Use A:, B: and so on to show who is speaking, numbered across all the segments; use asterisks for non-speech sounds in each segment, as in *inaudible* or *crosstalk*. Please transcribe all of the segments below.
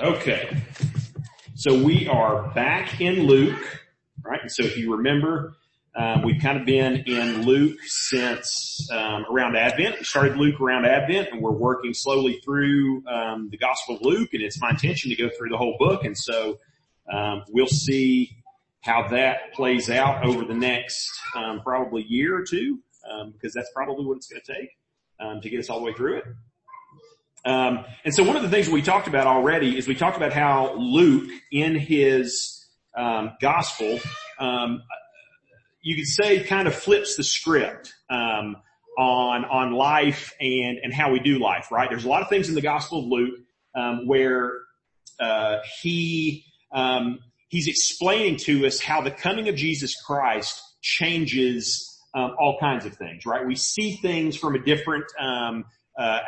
A: Okay. So we are back in Luke, right? And so if you remember, um, we've kind of been in Luke since um, around Advent. We started Luke around Advent, and we're working slowly through um, the Gospel of Luke. And it's my intention to go through the whole book. And so um, we'll see how that plays out over the next um, probably year or two, um, because that's probably what it's going to take to get us all the way through it. Um, and so one of the things we talked about already is we talked about how Luke in his um, gospel, um, you could say kind of flips the script um, on on life and and how we do life. Right? There's a lot of things in the Gospel of Luke um, where uh, he um, he's explaining to us how the coming of Jesus Christ changes all kinds of things. Right? We see things from a different uh,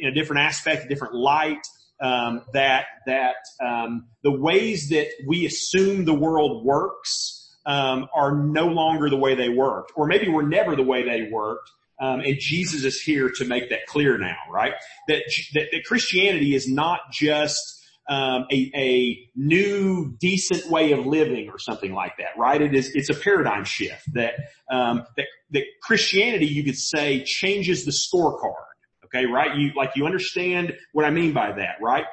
A: in a different aspect, a different light. Um, that that um, the ways that we assume the world works um, are no longer the way they worked, or maybe were never the way they worked. Um, and Jesus is here to make that clear now, right? That that, that Christianity is not just um, a, a new decent way of living or something like that, right? It is it's a paradigm shift that um, that that Christianity you could say changes the scorecard Okay, right? You, like you understand what I mean by that, right?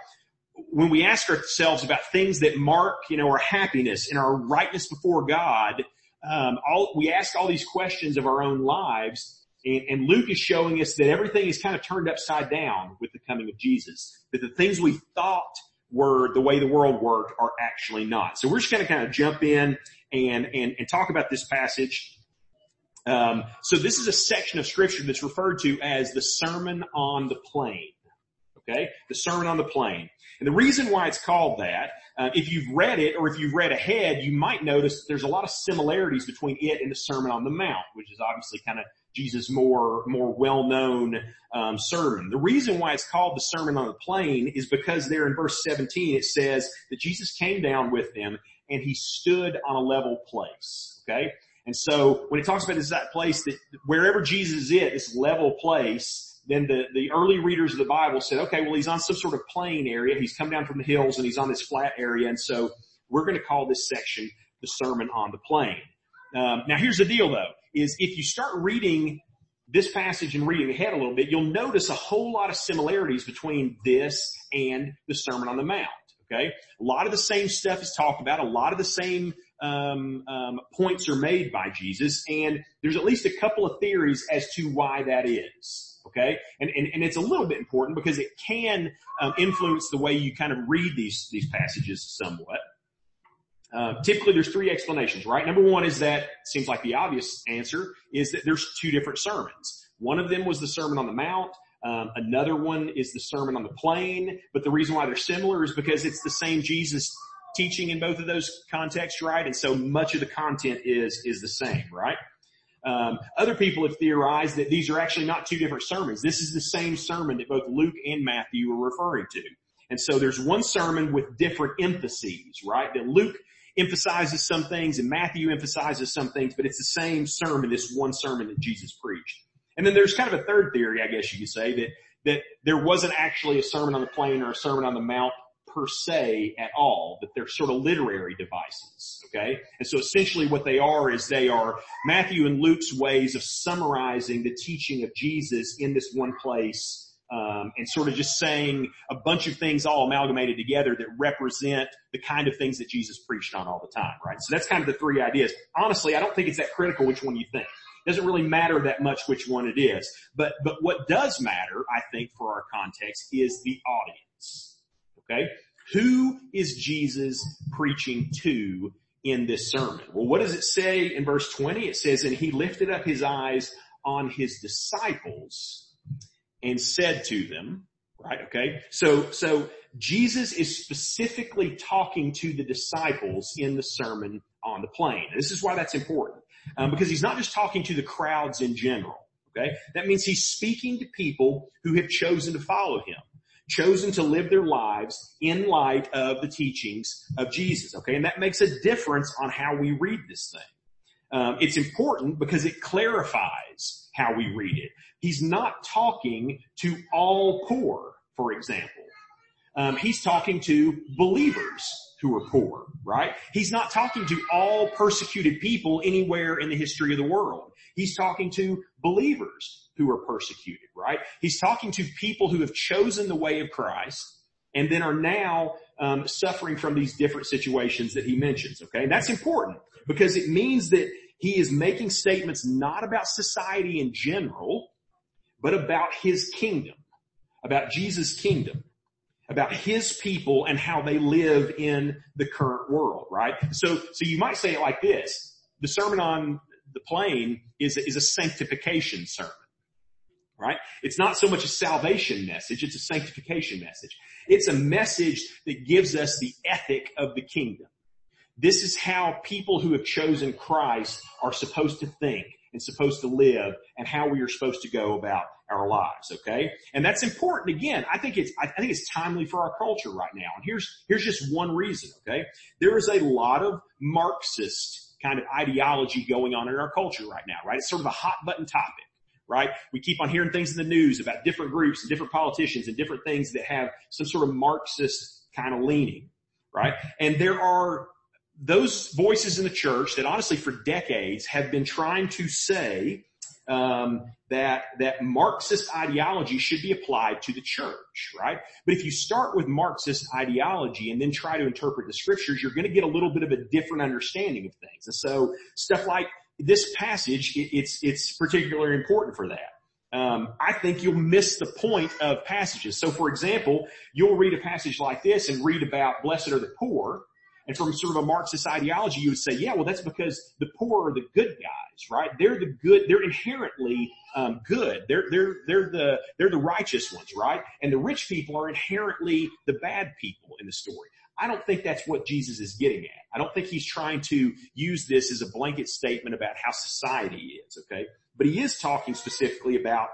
A: When we ask ourselves about things that mark, you know, our happiness and our rightness before God, um, all, we ask all these questions of our own lives and, and, Luke is showing us that everything is kind of turned upside down with the coming of Jesus. That the things we thought were the way the world worked are actually not. So we're just going to kind of jump in and, and, and talk about this passage um, so this is a section of scripture that's referred to as the Sermon on the Plain. Okay, the Sermon on the Plain. And the reason why it's called that, uh, if you've read it or if you've read ahead, you might notice that there's a lot of similarities between it and the Sermon on the Mount, which is obviously kind of Jesus' more more well-known um, sermon. The reason why it's called the Sermon on the Plain is because there in verse 17 it says that Jesus came down with them and he stood on a level place. Okay, and so when it talks about this that place that wherever Jesus is at, this level place, then the, the early readers of the Bible said, okay, well he's on some sort of plain area. He's come down from the hills and he's on this flat area. And so we're going to call this section the Sermon on the Plain. Um, now here's the deal though, is if you start reading this passage and reading ahead a little bit, you'll notice a whole lot of similarities between this and the Sermon on the Mount. Okay, a lot of the same stuff is talked about. A lot of the same um, um, points are made by Jesus, and there's at least a couple of theories as to why that is. Okay, and and, and it's a little bit important because it can um, influence the way you kind of read these these passages somewhat. Uh, typically, there's three explanations, right? Number one is that seems like the obvious answer is that there's two different sermons. One of them was the Sermon on the Mount. Um, another one is the Sermon on the Plain. But the reason why they're similar is because it's the same Jesus teaching in both of those contexts, right? And so much of the content is, is the same, right? Um, other people have theorized that these are actually not two different sermons. This is the same sermon that both Luke and Matthew are referring to. And so there's one sermon with different emphases, right? That Luke emphasizes some things and Matthew emphasizes some things, but it's the same sermon, this one sermon that Jesus preached. And then there's kind of a third theory, I guess you could say, that, that there wasn't actually a sermon on the plain or a sermon on the mount per se at all, that they're sort of literary devices. Okay. And so essentially what they are is they are Matthew and Luke's ways of summarizing the teaching of Jesus in this one place. Um, and sort of just saying a bunch of things all amalgamated together that represent the kind of things that Jesus preached on all the time, right? So that's kind of the three ideas. Honestly, I don't think it's that critical which one you think. Doesn't really matter that much which one it is. But, but what does matter, I think, for our context is the audience. Okay? Who is Jesus preaching to in this sermon? Well, what does it say in verse 20? It says, and he lifted up his eyes on his disciples and said to them, right? Okay. So, so Jesus is specifically talking to the disciples in the sermon on the plain. this is why that's important. Um, because he's not just talking to the crowds in general. Okay. That means he's speaking to people who have chosen to follow him chosen to live their lives in light of the teachings of Jesus. Okay. And that makes a difference on how we read this thing. Um, it's important because it clarifies how we read it. He's not talking to all poor, for example. um, he's talking to believers who are poor, right? He's not talking to all persecuted people anywhere in the history of the world. He's talking to believers who are persecuted, right? He's talking to people who have chosen the way of Christ and then are now um, suffering from these different situations that he mentions. Okay, and that's important because it means that he is making statements not about society in general, but about his kingdom, about Jesus' kingdom, about his people and how they live in the current world, right? So, so you might say it like this. The sermon on the plain is, is a sanctification sermon, right? It's not so much a salvation message, it's a sanctification message. It's a message that gives us the ethic of the kingdom. This is how people who have chosen Christ are supposed to think and supposed to live and how we are supposed to go about our lives. Okay. And that's important. Again, I think it's, I think it's timely for our culture right now. And here's, here's just one reason. Okay. There is a lot of Marxist kind of ideology going on in our culture right now, right? It's sort of a hot button topic right? We keep on hearing things in the news about different groups and different politicians and different things that have some sort of Marxist kind of leaning, right? And there are those voices in the church that honestly for decades have been trying to say um, that that Marxist ideology should be applied to the church, right? But if you start with Marxist ideology and then try to interpret the scriptures, you're going to get a little bit of a different understanding of things. And so stuff like this passage, it, it's it's particularly important for that. Um, I think you'll miss the point of passages. So, for example, you'll read a passage like this and read about blessed are the poor, and from sort of a Marxist ideology, you would say, yeah, well, that's because the poor are the good guys, right? They're the good, they're inherently um, good. They're they're they're the they're the righteous ones, right? And the rich people are inherently the bad people in the story. I don't think that's what Jesus is getting at. I don't think he's trying to use this as a blanket statement about how society is, okay? But he is talking specifically about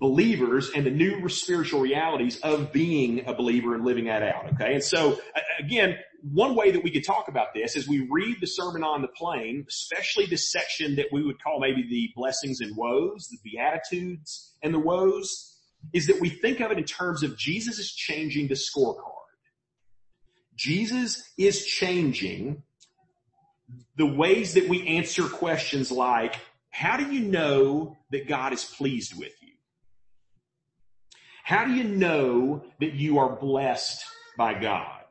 A: believers and the new spiritual realities of being a believer and living that out. Okay. And so again, one way that we could talk about this is we read the sermon on the plain, especially this section that we would call maybe the blessings and woes, the beatitudes and the woes, is that we think of it in terms of Jesus is changing the scorecard. Jesus is changing the ways that we answer questions like, how do you know that God is pleased with you? How do you know that you are blessed by God?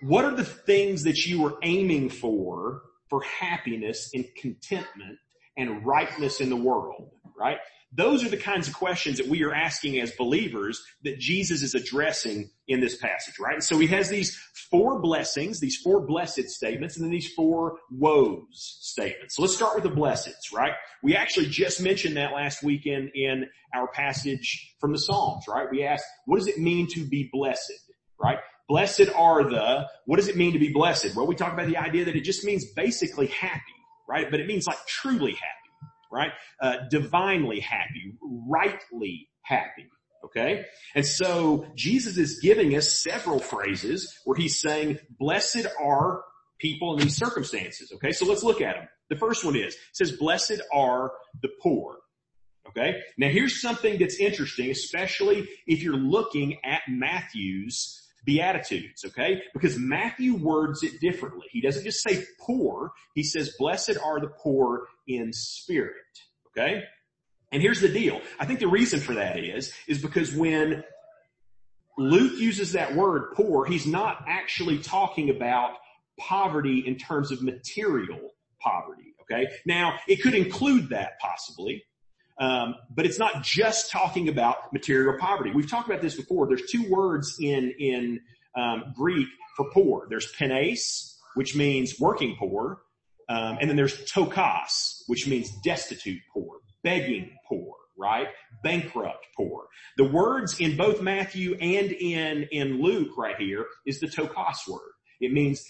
A: What are the things that you are aiming for for happiness and contentment and rightness in the world, right? Those are the kinds of questions that we are asking as believers that Jesus is addressing in this passage, right? And so he has these four blessings, these four blessed statements, and then these four woes statements. So let's start with the blesseds, right? We actually just mentioned that last weekend in our passage from the Psalms, right? We asked, what does it mean to be blessed, right? Blessed are the, what does it mean to be blessed? Well, we talk about the idea that it just means basically happy, right? But it means like truly happy, right? Uh, divinely happy, rightly happy. Okay? And so Jesus is giving us several phrases where he's saying, blessed are people in these circumstances. Okay? So let's look at them. The first one is, says, blessed are the poor. Okay? Now here's something that's interesting, especially if you're looking at Matthew's Beatitudes, okay? Because Matthew words it differently. He doesn't just say poor, he says blessed are the poor in spirit, okay? And here's the deal. I think the reason for that is, is because when Luke uses that word poor, he's not actually talking about poverty in terms of material poverty. Okay. Now it could include that possibly. Um, but it's not just talking about material poverty. We've talked about this before. There's two words in in um, Greek for poor. There's penes, which means working poor, um, and then there's ptochos, which means destitute poor, begging poor, right? Bankrupt poor. The words in both Matthew and in in Luke right here is the ptochos word. It means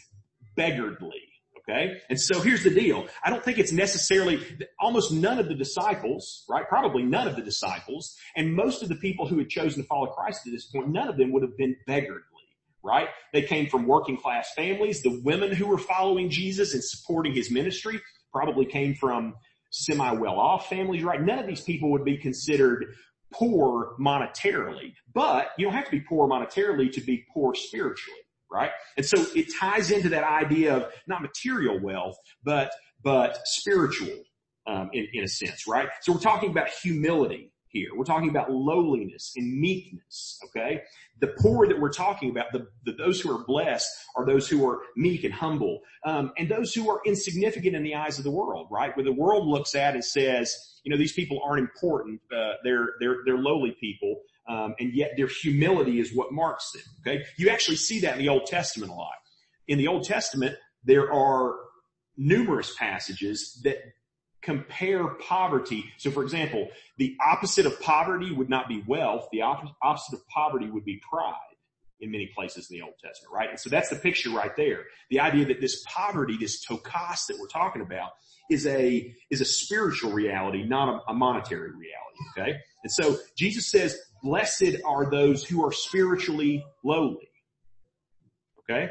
A: beggarly. Okay? And so here's the deal. I don't think it's necessarily, almost none of the disciples, right? Probably none of the disciples, and most of the people who had chosen to follow Christ at this point, none of them would have been beggarly, right? They came from working class families. The women who were following Jesus and supporting his ministry probably came from semi well off families, right? None of these people would be considered poor monetarily, but you don't have to be poor monetarily to be poor spiritually, right? And so it ties into that idea of not material wealth, but, but spiritual, um, in, in a sense, right? So we're talking about humility here. We're talking about lowliness and meekness, okay? The poor that we're talking about, the, the those who are blessed are those who are meek and humble, um, and those who are insignificant in the eyes of the world, right? Where the world looks at and says, you know, these people aren't important. Uh, they're they're they're lowly people, um, and yet their humility is what marks them. Okay, you actually see that in the Old Testament a lot. In the Old Testament, there are numerous passages that compare poverty. So for example, the opposite of poverty would not be wealth. The opposite of poverty would be pride in many places in the Old Testament, right? And so that's the picture right there. The idea that this poverty, this ptochos that we're talking about is a, is a spiritual reality, not a, a monetary reality, okay? And so Jesus says, blessed are those who are spiritually lowly. Okay?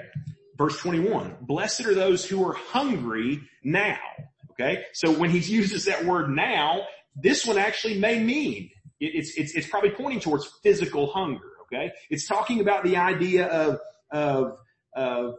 A: Verse 21, blessed are those who are hungry now. Okay? So when he *laughs* uses that word now, this one actually may mean, it's, it's, it's probably pointing towards physical hunger. Okay? It's talking about the idea of, of, of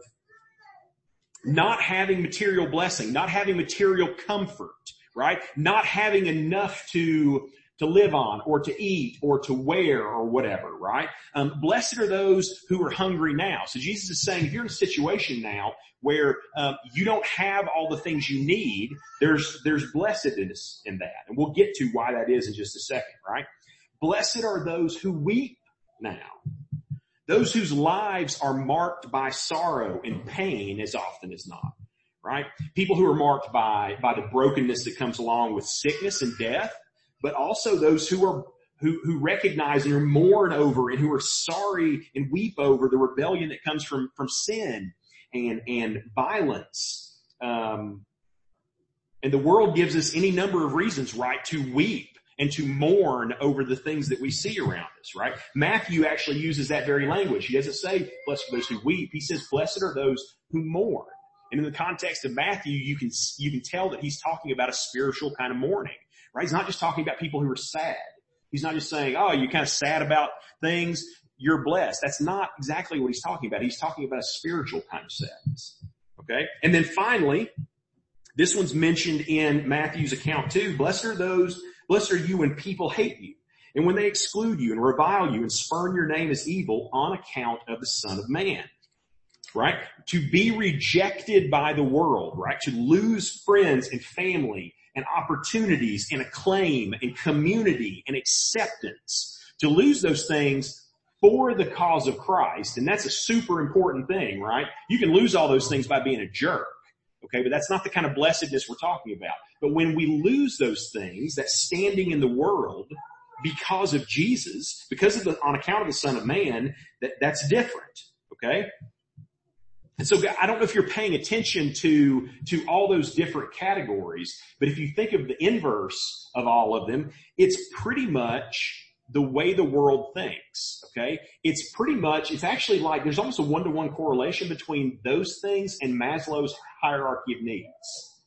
A: not having material blessing, not having material comfort, right? Not having enough to, to live on or to eat or to wear or whatever, right? Um, blessed are those who are hungry now. So Jesus is saying if you're in a situation now where um, you don't have all the things you need, there's there's blessedness in that, and we'll get to why that is in just a second, right? Blessed are those who weep now. Those whose lives are marked by sorrow and pain as often as not, right? People who are marked by, by the brokenness that comes along with sickness and death, but also those who are who, who recognize and mourn over and who are sorry and weep over the rebellion that comes from, from sin and, and violence. Um, and the world gives us any number of reasons, right, to weep and to mourn over the things that we see around us, right? Matthew actually uses that very language. He doesn't say, blessed are those who weep. He says, blessed are those who mourn. And in the context of Matthew, you can, you can tell that he's talking about a spiritual kind of mourning, right? He's not just talking about people who are sad. He's not just saying, oh, you're kind of sad about things. You're blessed. That's not exactly what he's talking about. He's talking about a spiritual kind of sadness. Okay. And then finally, this one's mentioned in Matthew's account too. Blessed are those Blessed are you when people hate you and when they exclude you and revile you and spurn your name as evil on account of the son of man. Right? To be rejected by the world, right? To lose friends and family and opportunities and acclaim and community and acceptance. To lose those things for the cause of Christ. And that's a super important thing, right? You can lose all those things by being a jerk. Okay, but that's not the kind of blessedness we're talking about. But when we lose those things, that standing in the world because of Jesus, because of the, on account of the Son of Man, that, that's different. Okay? And so I don't know if you're paying attention to, to all those different categories, but if you think of the inverse of all of them, it's pretty much the way the world thinks. Okay. It's pretty much, it's actually like there's almost a one to one correlation between those things and Maslow's hierarchy of needs.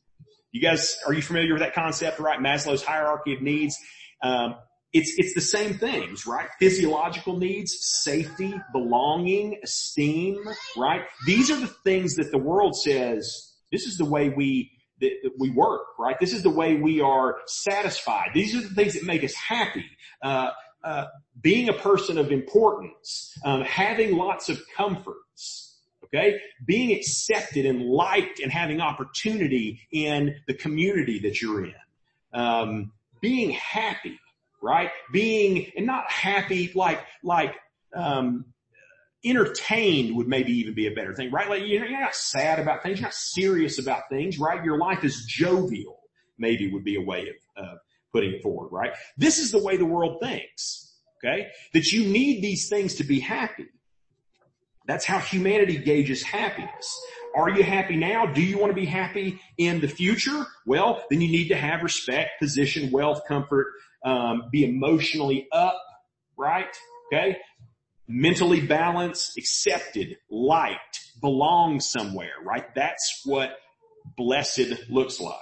A: You guys, are you familiar with that concept, right? Maslow's hierarchy of needs. Um, it's, it's the same things, right? Physiological needs, safety, belonging, esteem, right? These are the things that the world says, this is the way we, that we work, right? This is the way we are satisfied. These are the things that make us happy. Uh, uh, being a person of importance, um, having lots of comforts, Okay? Being accepted and liked and having opportunity in the community that you're in. Um, being happy, right? Being, and not happy like, like, um, entertained would maybe even be a better thing, right? Like you're not sad about things, you're not serious about things, right? Your life is jovial, maybe would be a way of uh, putting it forward, right? This is the way the world thinks, okay? That you need these things to be happy. That's how humanity gauges happiness. Are you happy now? Do you want to be happy in the future? Well, then you need to have respect, position, wealth, comfort, um, be emotionally up, right? Okay. Mentally balanced, accepted, liked, belong somewhere, right? That's what blessed looks like.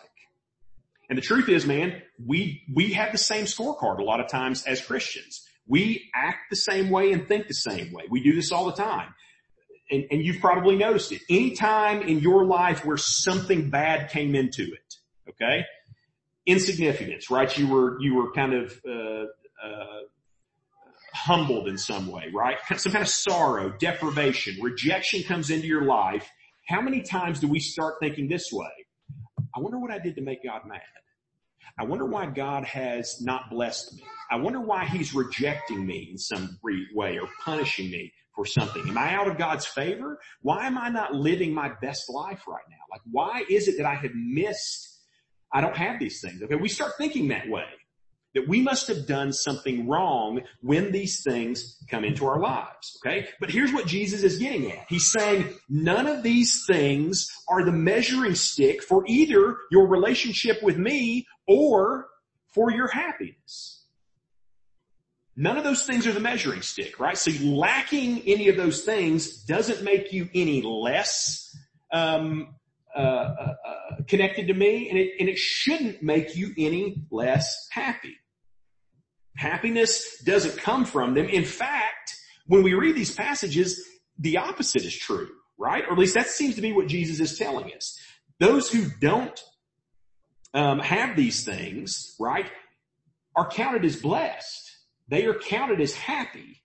A: And the truth is, man, we, we have the same scorecard a lot of times as Christians. We act the same way and think the same way. We do this all the time. And, and you've probably noticed it. Anytime in your life where something bad came into it, okay? Insignificance, right? You were, you were kind of, uh, uh, humbled in some way, right? Some kind of sorrow, deprivation, rejection comes into your life. How many times do we start thinking this way? I wonder what I did to make God mad. I wonder why God has not blessed me. I wonder why he's rejecting me in some way or punishing me for something. Am I out of God's favor? Why am I not living my best life right now? Like why is it that I have missed, I don't have these things? Okay. We start thinking that way that we must have done something wrong when these things come into our lives. Okay? But here's what Jesus is getting at. He's saying none of these things are the measuring stick for either your relationship with me or for your happiness. None of those things are the measuring stick, right? So lacking any of those things doesn't make you any less um, uh, uh, uh, connected to me, and it, and it shouldn't make you any less happy. Happiness doesn't come from them. In fact, when we read these passages, the opposite is true, right? Or at least that seems to be what Jesus is telling us. Those who don't um, have these things, right, are counted as blessed. They are counted as happy.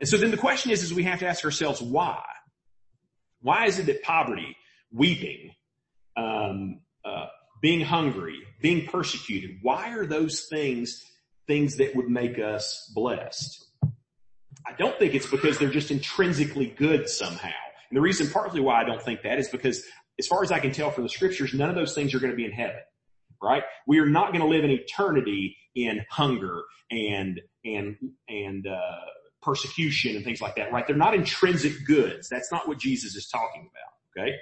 A: And so then the question is, is we have to ask ourselves why? Why is it that poverty, weeping, um, uh, being hungry, being persecuted, why are those things things that would make us blessed. I don't think it's because they're just intrinsically good somehow. And the reason partly why I don't think that is because as far as I can tell from the scriptures, none of those things are going to be in heaven, right? We are not going to live in eternity in hunger and, and, and, uh, persecution and things like that, right? They're not intrinsic goods. That's not what Jesus is talking about, okay?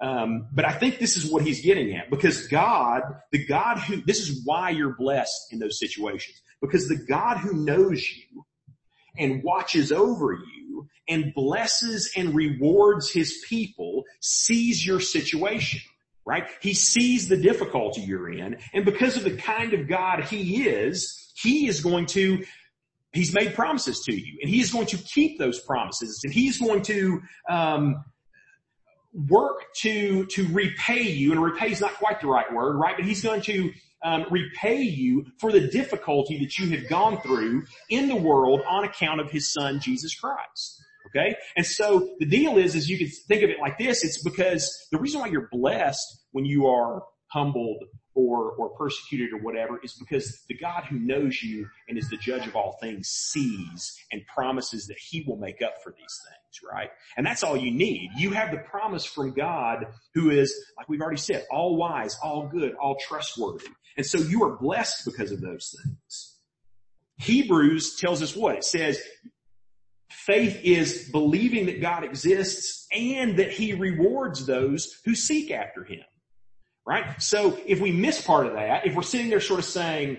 A: Um, but I think this is what he's getting at because God, the God who, this is why you're blessed in those situations. Because the God who knows you and watches over you and blesses and rewards his people sees your situation, right? He sees the difficulty you're in. And because of the kind of God he is, he is going to He's made promises to you and he is going to keep those promises and he's going to, um, work to, to repay you and repay is not quite the right word, right? But he's going to um, repay you for the difficulty that you have gone through in the world on account of his son, Jesus Christ. Okay? And so the deal is, is you can think of it like this. It's because the reason why you're blessed when you are humbled or, or persecuted or whatever is because the God who knows you and is the judge of all things sees and promises that he will make up for these things, right? And that's all you need. You have the promise from God who is, like we've already said, all wise, all good, all trustworthy. And so you are blessed because of those things. Hebrews tells us what? It says, faith is believing that God exists and that he rewards those who seek after him. Right? So if we miss part of that, if we're sitting there sort of saying,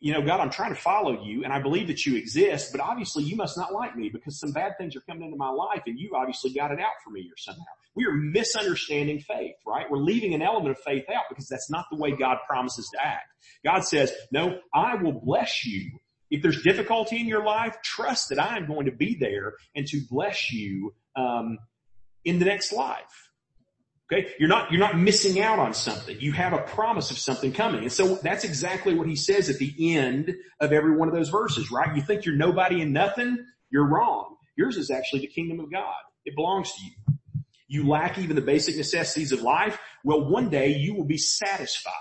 A: you know, God, I'm trying to follow you and I believe that you exist, but obviously you must not like me because some bad things are coming into my life and you obviously got it out for me or somehow. We are misunderstanding faith, right? We're leaving an element of faith out because that's not the way God promises to act. God says, no, I will bless you. If there's difficulty in your life, trust that I am going to be there and to bless you, um, in the next life. Okay? You're not, you're not missing out on something. You have a promise of something coming. And so that's exactly what he says at the end of every one of those verses, right? You think you're nobody and nothing? You're wrong. Yours is actually the kingdom of God. It belongs to you. You lack even the basic necessities of life. Well, one day you will be satisfied,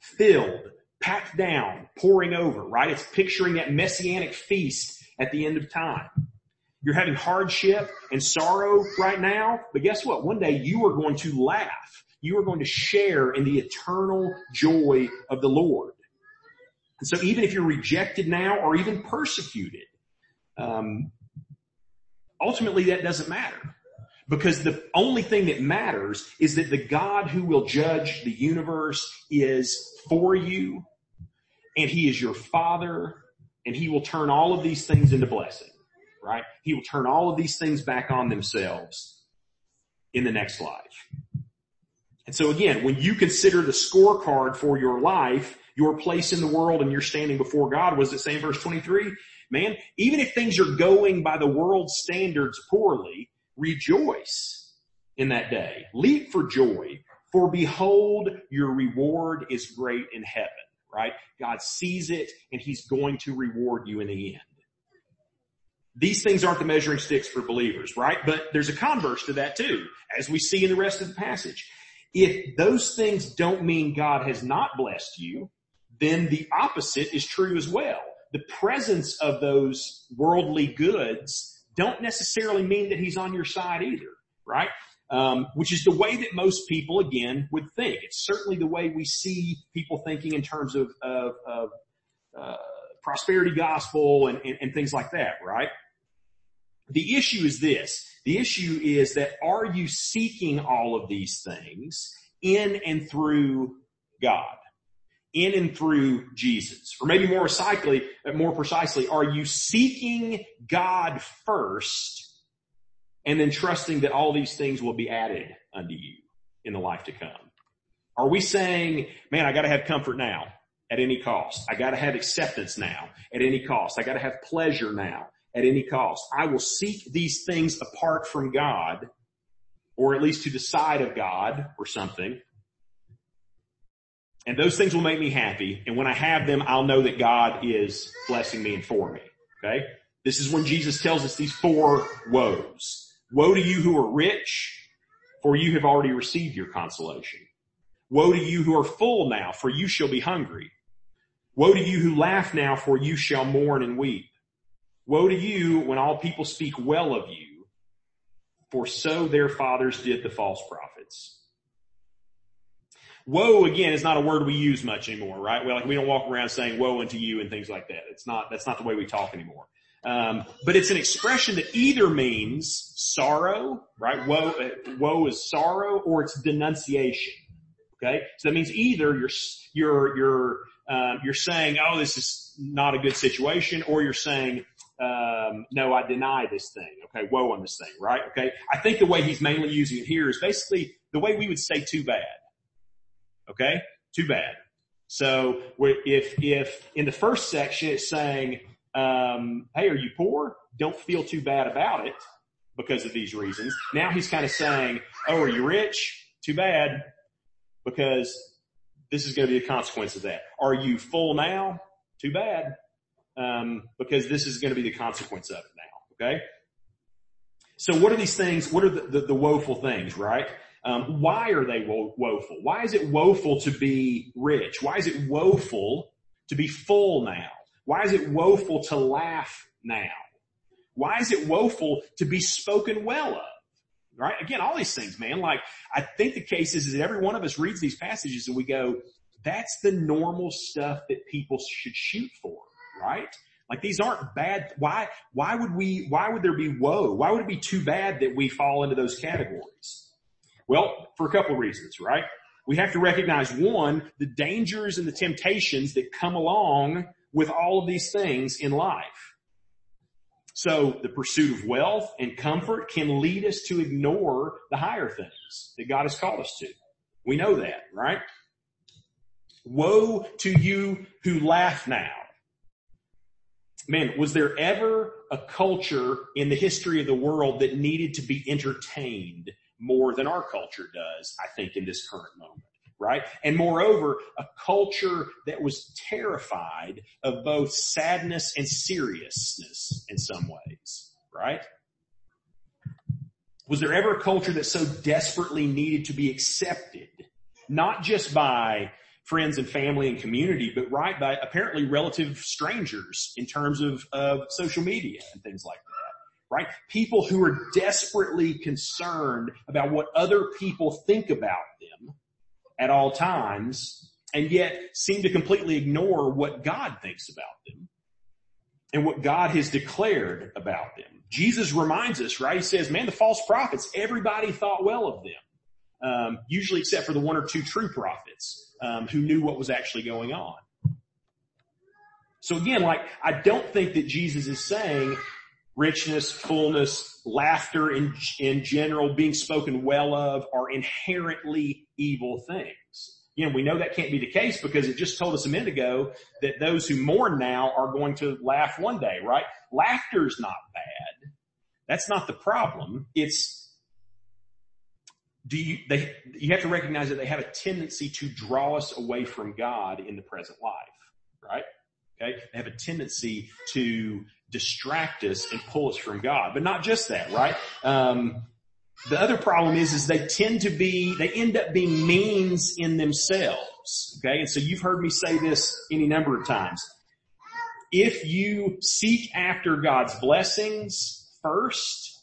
A: filled, packed down, pouring over, right? It's picturing that messianic feast at the end of time. You're having hardship and sorrow right now, but guess what? One day you are going to laugh. You are going to share in the eternal joy of the Lord. And so even if you're rejected now or even persecuted, um, ultimately that doesn't matter. Because the only thing that matters is that the God who will judge the universe is for you and he is your father and he will turn all of these things into blessing right? He will turn all of these things back on themselves in the next life. And so again, when you consider the scorecard for your life, your place in the world and you're standing before God, was it saying verse 23? Man, even if things are going by the world's standards poorly, rejoice in that day. Leap for joy. For behold, your reward is great in heaven, right? God sees it and he's going to reward you in the end. These things aren't the measuring sticks for believers, right? But there's a converse to that too, as we see in the rest of the passage. If those things don't mean God has not blessed you, then the opposite is true as well. The presence of those worldly goods don't necessarily mean that he's on your side either, right? Um, which is the way that most people, again, would think. It's certainly the way we see people thinking in terms of, of, of uh, prosperity gospel and, and, and things like that, right? The issue is this. The issue is that are you seeking all of these things in and through God? In and through Jesus? Or maybe more precisely, more precisely, are you seeking God first and then trusting that all these things will be added unto you in the life to come? Are we saying, man, I gotta have comfort now at any cost. I gotta have acceptance now at any cost. I gotta have pleasure now at any cost. I will seek these things apart from God or at least to the side of God or something. And those things will make me happy. And when I have them, I'll know that God is blessing me and for me. Okay. This is when Jesus tells us these four woes. Woe to you who are rich, for you have already received your consolation. Woe to you who are full now, for you shall be hungry. Woe to you who laugh now, for you shall mourn and weep. Woe to you when all people speak well of you, for so their fathers did the false prophets. Woe again is not a word we use much anymore, right? Well, like we don't walk around saying woe unto you and things like that. It's not, that's not the way we talk anymore. Um, but it's an expression that either means sorrow, right? Woe, uh, woe is sorrow, or it's denunciation. Okay, so that means either you're you're you're um, you're saying, oh, this is not a good situation, or you're saying, um, no, I deny this thing. Okay, woe on this thing, right? Okay, I think the way he's mainly using it here is basically the way we would say too bad. Okay, too bad. So if if in the first section it's saying um, hey, are you poor? Don't feel too bad about it because of these reasons. Now he's kind of saying, oh, are you rich? Too bad because this is going to be a consequence of that. Are you full now? Too bad. Um, because this is going to be the consequence of it now. Okay. So what are these things? What are the, the, the woeful things, right? Um, why are they wo- woeful? Why is it woeful to be rich? Why is it woeful to be full now? Why is it woeful to laugh now? Why is it woeful to be spoken well of? Right? Again, all these things, man. Like, I think the case is, is that every one of us reads these passages and we go, that's the normal stuff that people should shoot for, right? Like these aren't bad. Why, why would we, why would there be woe? Why would it be too bad that we fall into those categories? Well, for a couple of reasons, right? We have to recognize one, the dangers and the temptations that come along with all of these things in life. So the pursuit of wealth and comfort can lead us to ignore the higher things that God has called us to. We know that, right? Woe to you who laugh now. Man, was there ever a culture in the history of the world that needed to be entertained more than our culture does, I think, in this current moment? right? And moreover, a culture that was terrified of both sadness and seriousness in some ways, right? Was there ever a culture that so desperately needed to be accepted, not just by friends and family and community, but right by apparently relative strangers in terms of, of social media and things like that? Right? People who are desperately concerned about what other people think about them at all times and yet seem to completely ignore what God thinks about them and what God has declared about them. Jesus reminds us, right? He says, man, the false prophets, everybody thought well of them. Um, usually except for the one or two true prophets um, who knew what was actually going on. So again, like I don't think that Jesus is saying richness, fullness, laughter in, in general, being spoken well of are inherently evil things. You know, we know that can't be the case because it just told us a minute ago that those who mourn now are going to laugh one day, right? Laughter's not bad. That's not the problem. It's, do you, they, you have to recognize that they have a tendency to draw us away from God in the present life, right? Okay. They have a tendency to distract us and pull us from God, but not just that, right? Um, the other problem is, is they tend to be, they end up being means in themselves. Okay. And so you've heard me say this any number of times. If you seek after God's blessings first,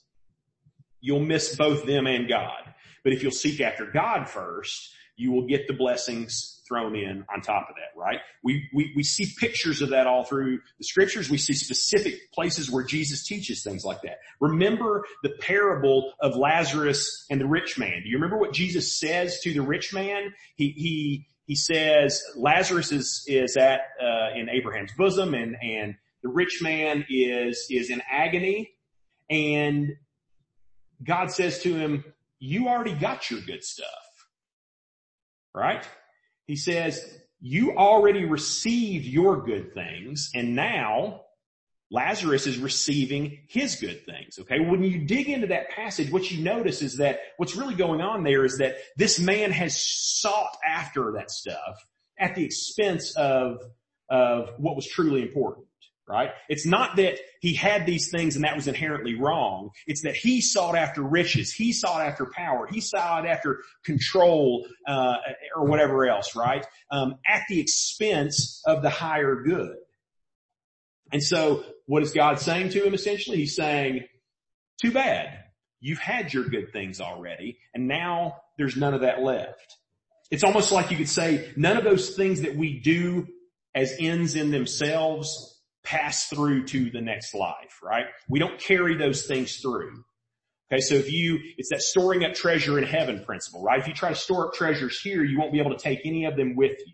A: you'll miss both them and God. But if you'll seek after God first, you will get the blessings thrown in on top of that, right? We, we, we see pictures of that all through the scriptures. We see specific places where Jesus teaches things like that. Remember the parable of Lazarus and the rich man. Do you remember what Jesus says to the rich man? He, he, he says Lazarus is, is at, uh, in Abraham's bosom and, and the rich man is, is in agony and God says to him, you already got your good stuff right? He says, you already received your good things and now Lazarus is receiving his good things. Okay. When you dig into that passage, what you notice is that what's really going on there is that this man has sought after that stuff at the expense of, of what was truly important right? It's not that he had these things and that was inherently wrong. It's that he sought after riches. He sought after power. He sought after control, uh, or whatever else, right? Um, at the expense of the higher good. And so what is God saying to him essentially? He's saying, too bad. You've had your good things already and now there's none of that left. It's almost like you could say none of those things that we do as ends in themselves pass through to the next life, right? We don't carry those things through. Okay, so if you, it's that storing up treasure in heaven principle, right? If you try to store up treasures here, you won't be able to take any of them with you,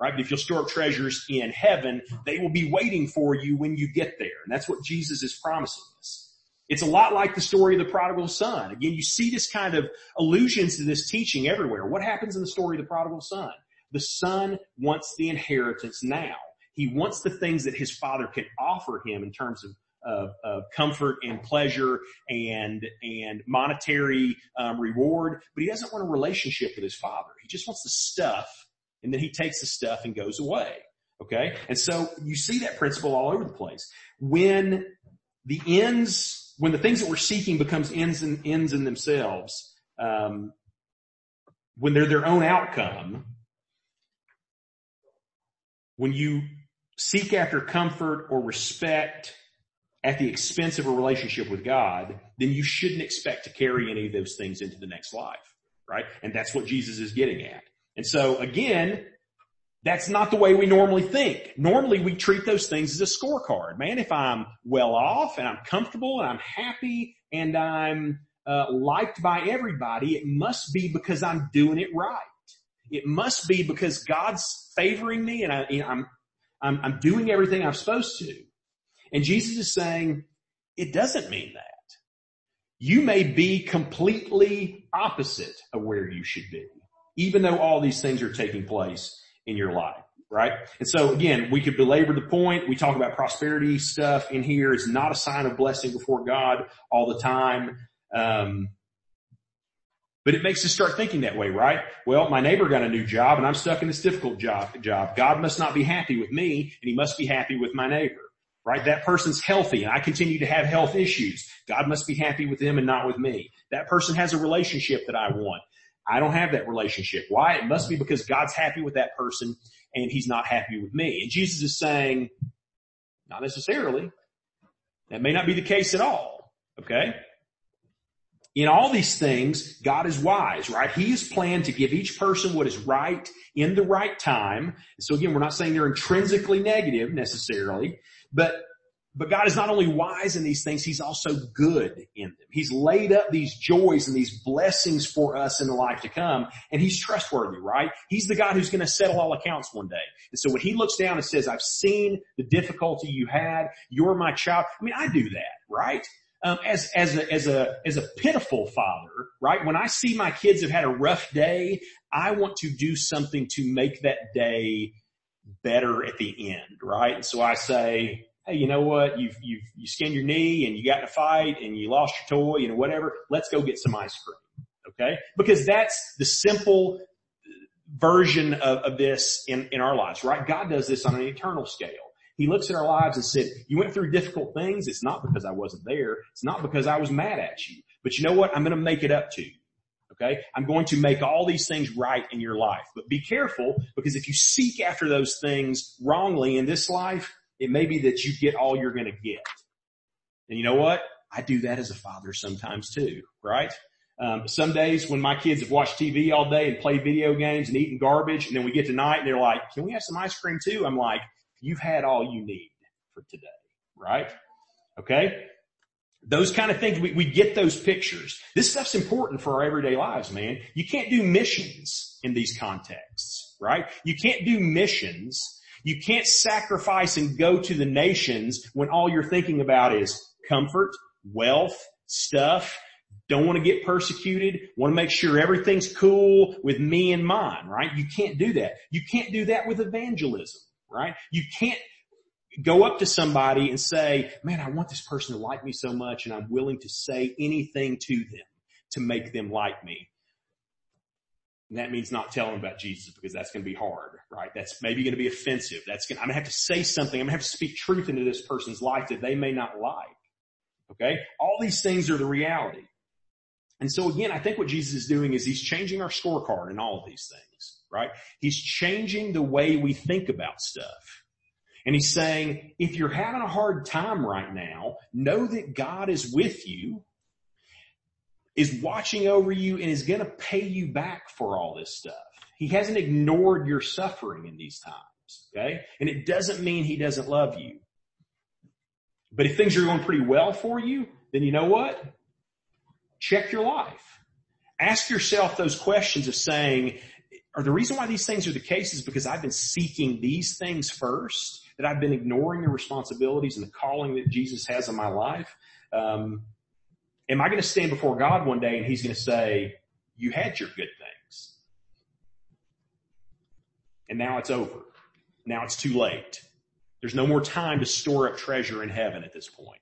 A: right? But if you'll store up treasures in heaven, they will be waiting for you when you get there. And that's what Jesus is promising us. It's a lot like the story of the prodigal son. Again, you see this kind of allusions to this teaching everywhere. What happens in the story of the prodigal son? The son wants the inheritance now. He wants the things that his father can offer him in terms of of, of, comfort and pleasure and and monetary um, reward, but he doesn't want a relationship with his father. He just wants the stuff, and then he takes the stuff and goes away. Okay, and so you see that principle all over the place. When the ends, when the things that we're seeking becomes ends and ends in themselves, um, when they're their own outcome, when you seek after comfort or respect at the expense of a relationship with God, then you shouldn't expect to carry any of those things into the next life, right? And that's what Jesus is getting at. And so again, that's not the way we normally think. Normally we treat those things as a scorecard. Man, if I'm well off and I'm comfortable and I'm happy and I'm uh, liked by everybody, it must be because I'm doing it right. It must be because God's favoring me and I, am I'm, I'm doing everything I'm supposed to. And Jesus is saying, it doesn't mean that. You may be completely opposite of where you should be, even though all these things are taking place in your life, right? And so again, we could belabor the point. We talk about prosperity stuff in here. It's not a sign of blessing before God all the time. Um, but it makes us start thinking that way, right? Well, my neighbor got a new job and I'm stuck in this difficult job, job. God must not be happy with me and he must be happy with my neighbor, right? That person's healthy and I continue to have health issues. God must be happy with them and not with me. That person has a relationship that I want. I don't have that relationship. Why? It must be because God's happy with that person and he's not happy with me. And Jesus is saying, not necessarily. That may not be the case at all. Okay? In all these things, God is wise, right? He has planned to give each person what is right in the right time. So again, we're not saying they're intrinsically negative necessarily, but But God is not only wise in these things, He's also good in them. He's laid up these joys and these blessings for us in the life to come, and He's trustworthy, right? He's the God who's going to settle all accounts one day. And so when He looks down and says, I've seen the difficulty you had, you're my child. I mean, I do that, right? Um, as as a as a as a pitiful father, right? When I see my kids have had a rough day, I want to do something to make that day better at the end, right? And so I say, hey, you know what? You've, you've, you skinned your knee and you got in a fight and you lost your toy and whatever. Let's go get some ice cream. Okay. Because that's the simple version of, of this in, in our lives, right? God does this on an eternal scale. He looks at our lives and said, you went through difficult things. It's not because I wasn't there. It's not because I was mad at you, but you know what? I'm going to make it up to you. Okay. I'm going to make all these things right in your life, but be careful because if you seek after those things wrongly in this life, it may be that you get all you're going to get. And you know what? I do that as a father sometimes too, right? Um, some days when my kids have watched TV all day and played video games and eaten garbage, and then we get to night and they're like, "Can we have some ice cream too?" I'm like, "You've had all you need for today, right?" Okay. Those kind of things, we, we get those pictures. This stuff's important for our everyday lives, man. You can't do missions in these contexts, right? You can't do missions you can't sacrifice and go to the nations when all you're thinking about is comfort, wealth, stuff, don't want to get persecuted, want to make sure everything's cool with me and mine, right? You can't do that. You can't do that with evangelism, right? You can't go up to somebody and say, man, I want this person to like me so much and I'm willing to say anything to them to make them like me. And that means not telling about Jesus because that's going to be hard, right? That's maybe going to be offensive. That's going to, I'm going to have to say something. I'm going to have to speak truth into this person's life that they may not like. Okay. All these things are the reality. And so again, I think what Jesus is doing is he's changing our scorecard in all of these things, right? He's changing the way we think about stuff. And he's saying, if you're having a hard time right now, know that God is with you is watching over you and is going to pay you back for all this stuff. He hasn't ignored your suffering in these times. Okay. And it doesn't mean he doesn't love you. But if things are going pretty well for you, then you know what? Check your life. Ask yourself those questions of saying, are the reason why these things are the case is because I've been seeking these things first, that I've been ignoring the responsibilities and the calling that Jesus has in my life. Um, am I going to stand before God one day and he's going to say, you had your good things. And now it's over. Now it's too late. There's no more time to store up treasure in heaven at this point.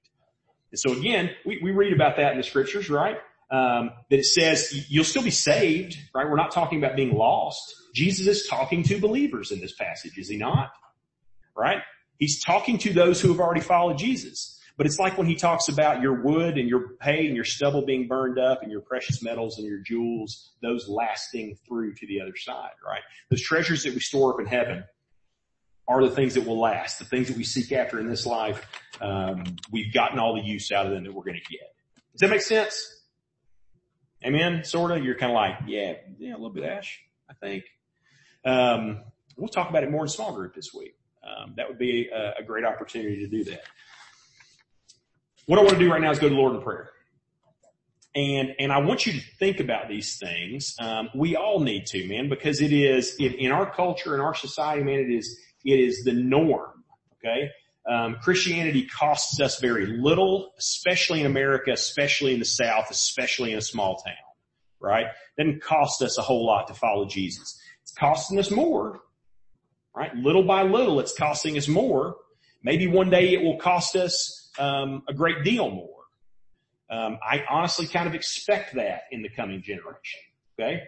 A: And so again, we, we read about that in the scriptures, right? Um, that it says you'll still be saved, right? We're not talking about being lost. Jesus is talking to believers in this passage, is he not? Right? He's talking to those who have already followed Jesus. But it's like when he talks about your wood and your hay and your stubble being burned up and your precious metals and your jewels, those lasting through to the other side, right? Those treasures that we store up in heaven are the things that will last, the things that we seek after in this life. Um, we've gotten all the use out of them that we're going to get. Does that make sense? Amen. Sort of. You're kind of like, yeah, yeah, a little bit, Ash. I think. Um, we'll talk about it more in small group this week. Um, that would be a, a great opportunity to do that what I want to do right now is go to Lord in prayer. And, and I want you to think about these things. Um, we all need to, man, because it is in, in our culture, in our society, man, it is, it is the norm. Okay. Um, Christianity costs us very little, especially in America, especially in the South, especially in a small town, right? Doesn't cost us a whole lot to follow Jesus. It's costing us more, right? Little by little, it's costing us more. Maybe one day it will cost us um, a great deal more. Um, I honestly kind of expect that in the coming generation. Okay.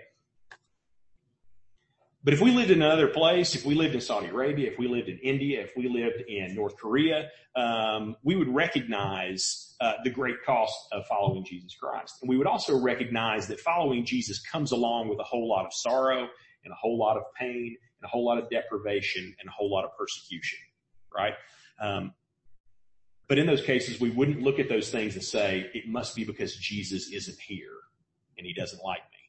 A: But if we lived in another place, if we lived in Saudi Arabia, if we lived in India, if we lived in North Korea, um, we would recognize uh, the great cost of following Jesus Christ, and we would also recognize that following Jesus comes along with a whole lot of sorrow and a whole lot of pain and a whole lot of deprivation and a whole lot of persecution. Right? Um, but in those cases, we wouldn't look at those things and say, it must be because Jesus isn't here and he doesn't like me.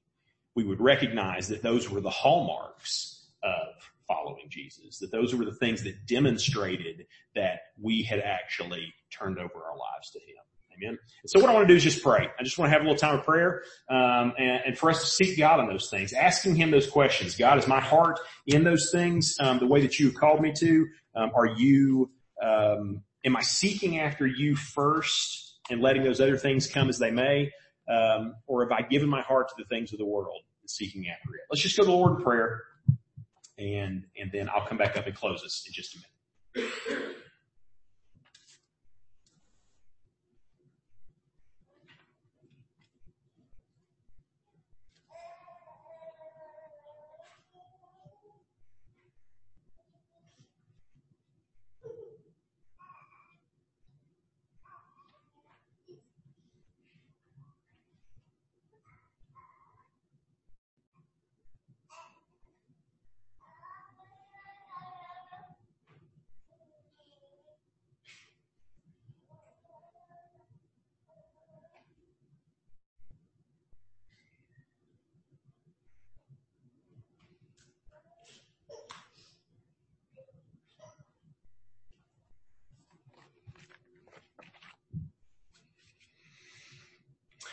A: We would recognize that those were the hallmarks of following Jesus, that those were the things that demonstrated that we had actually turned over our lives to Him. Amen. And so what I want to do is just pray. I just want to have a little time of prayer, um, and, and, for us to seek God on those things, asking Him those questions. God, is my heart in those things um, the way that you have called me to? Um, are you? Um, am I seeking after you first and letting those other things come as they may, um, or have I given my heart to the things of the world and seeking after it? Let's just go to the Lord in prayer, and and then I'll come back up and close this in just a minute.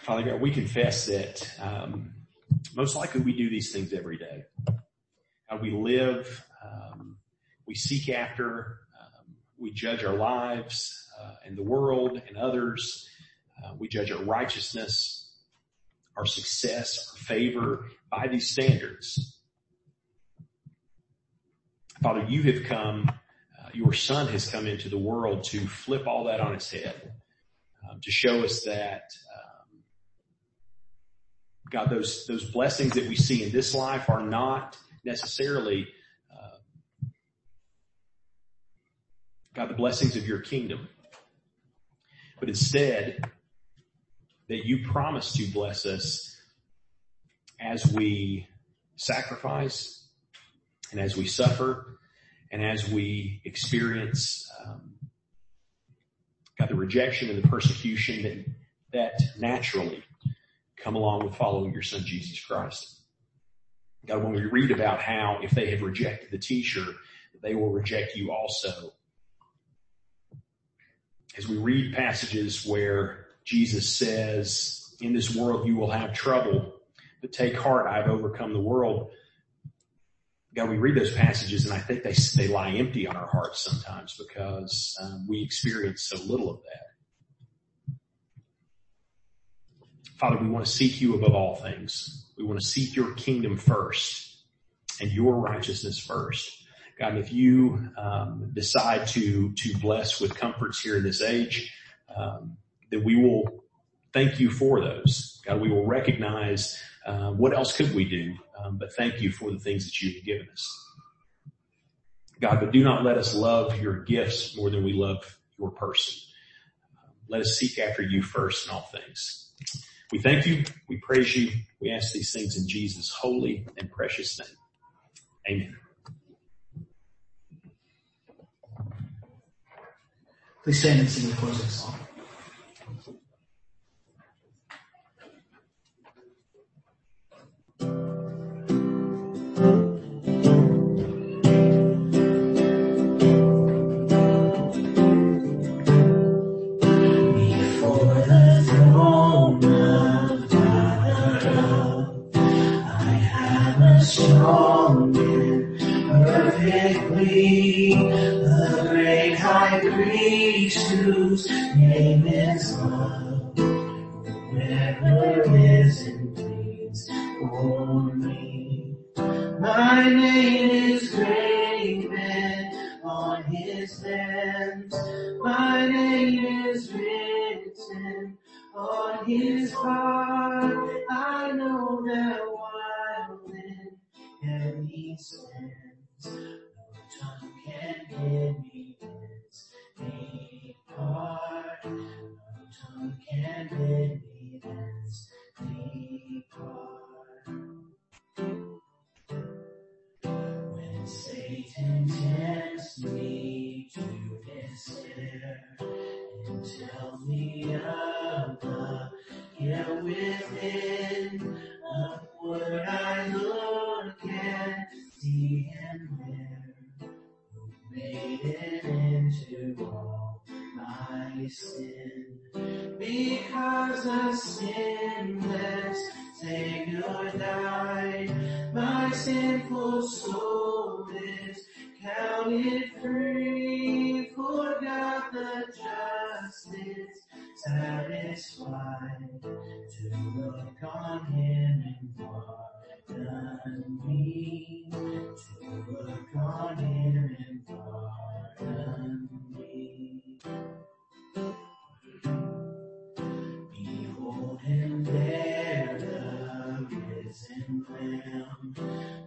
A: Father God, we confess that um, most likely we do these things every day. How we live, um, we seek after, um, we judge our lives uh, and the world and others. Uh, we judge our righteousness, our success, our favor by these standards. Father, you have come, uh, your son has come into the world to flip all that on its head, um, to show us that God, those, those blessings that we see in this life are not necessarily, uh, God, the blessings of your kingdom, but instead that you promise to bless us as we sacrifice and as we suffer and as we experience, um, God, the rejection and the persecution that, that naturally come along with following your son Jesus Christ. God, when we read about how if they have rejected the teacher, they will reject you also. As we read passages where Jesus says, in this world you will have trouble, but take heart, I've overcome the world. God, we read those passages and I think they, they lie empty on our hearts sometimes because um, we experience so little of that. Father, we want to seek you above all things. We want to seek your kingdom first and your righteousness first. God, if you um, decide to to bless with comforts here in this age, um, that we will thank you for those. God, we will recognize uh, what else could we do, um, but thank you for the things that you've given us. God, but do not let us love your gifts more than we love your person. let us seek after you first in all things. We thank you. We praise you. We ask these things in Jesus' holy and precious name. Amen.
B: Please stand and sing the closing song. His name is love. within. Upward I look and see him there, who made it into all my sin. Because a sinless Savior died, my sin satisfied to look on him and pardon me. To look on him and pardon me. Behold him there, the risen Lamb,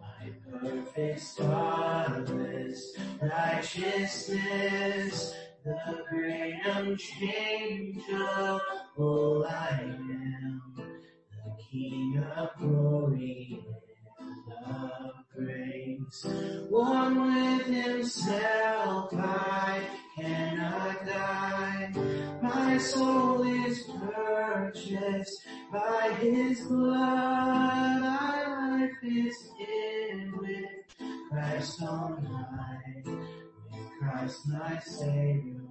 B: my perfect, spotless righteousness, the great unchangeable Christ on high. With Christ my Savior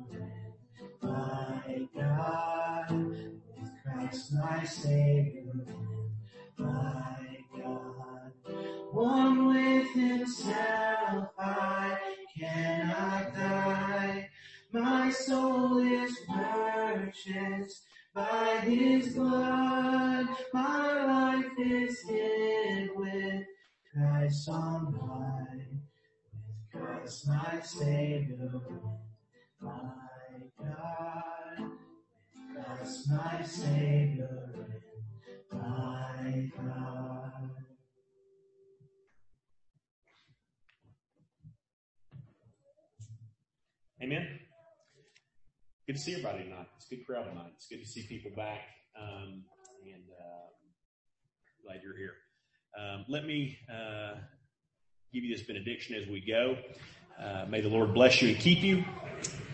B: and my God. With Christ my Savior and my my Savior and my God.
A: Amen. Good to see everybody tonight. It's a good crowd tonight. It's good to see people back, um, and uh, glad you're here. Um, let me uh, give you this benediction as we go. Uh, may the Lord bless you and keep you.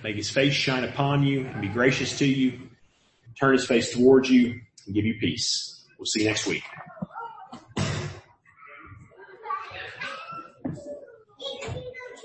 A: May His face shine upon you and be gracious to you. And turn His face towards you and give you peace. We'll see you next week.